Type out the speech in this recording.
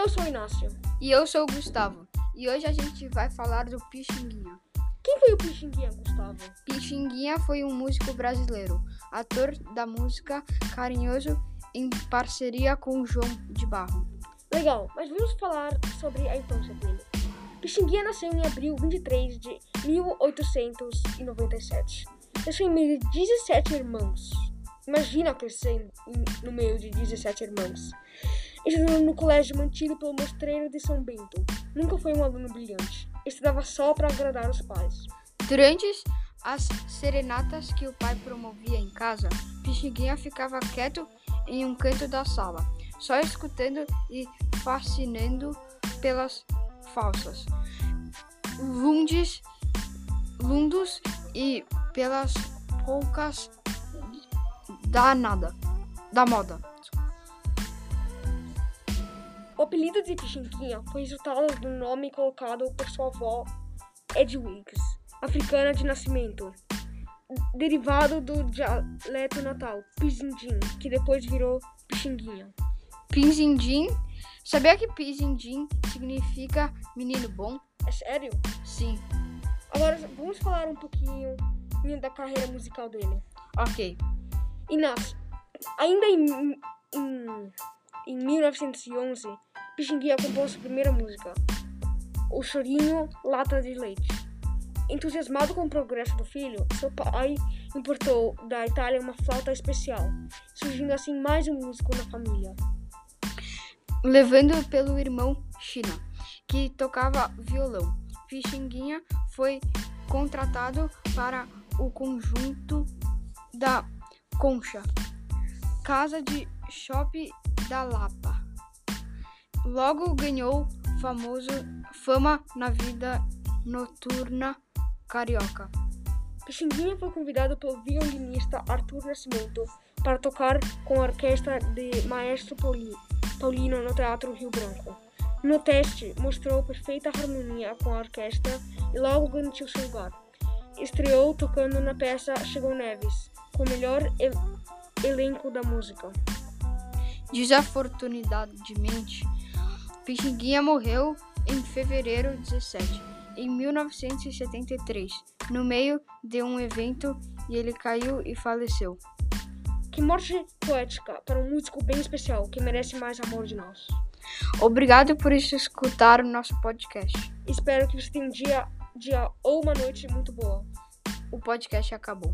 Eu sou o Inácio. E eu sou o Gustavo. E hoje a gente vai falar do Pixinguinha. Quem foi o Pixinguinha, Gustavo? Pixinguinha foi um músico brasileiro, ator da música Carinhoso em parceria com João de Barro. Legal, mas vamos falar sobre a infância dele. Pixinguinha nasceu em abril 23 de 1897. Nasceu em meio de 17 irmãos. Imagina crescer no meio de 17 irmãos. Estudou no colégio mantido pelo Mostreiro de São Bento. Nunca foi um aluno brilhante. Estudava só para agradar os pais. Durante as serenatas que o pai promovia em casa, Pixinguinha ficava quieto em um canto da sala, só escutando e fascinando pelas falsas, lundes, lundos e pelas poucas da nada, da moda. O apelido de Pixinguinha foi resultado do nome colocado por sua avó Edwigs, africana de nascimento, derivado do dialeto natal Pizindim, que depois virou Pixinguinha. Pizindim? Sabia que Pizindim significa menino bom? É sério? Sim. Agora vamos falar um pouquinho da carreira musical dele. Ok. Inácio, ainda em, em, em 1911, Pixinguinha compôs sua primeira música, O Chorinho Lata de Leite. Entusiasmado com o progresso do filho, seu pai importou da Itália uma flauta especial, surgindo assim mais um músico na família. Levando pelo irmão China, que tocava violão. Pixinguinha foi contratado para o conjunto da Concha, casa de shopping da Lapa. Logo ganhou famoso fama na vida noturna carioca. Pixinguinha foi convidado pelo violinista Arthur Nascimento para tocar com a orquestra de Maestro Paulino no Teatro Rio Branco. No teste, mostrou perfeita harmonia com a orquestra e logo garantiu seu lugar. Estreou tocando na peça Chegou Neves, com o melhor el elenco da música. Desafortunadamente, Pixinguinha morreu em fevereiro 17, em 1973, no meio de um evento e ele caiu e faleceu. Que morte poética para um músico bem especial que merece mais amor de nós. Obrigado por escutar o nosso podcast. Espero que você tenha um dia, dia ou uma noite muito boa. O podcast acabou.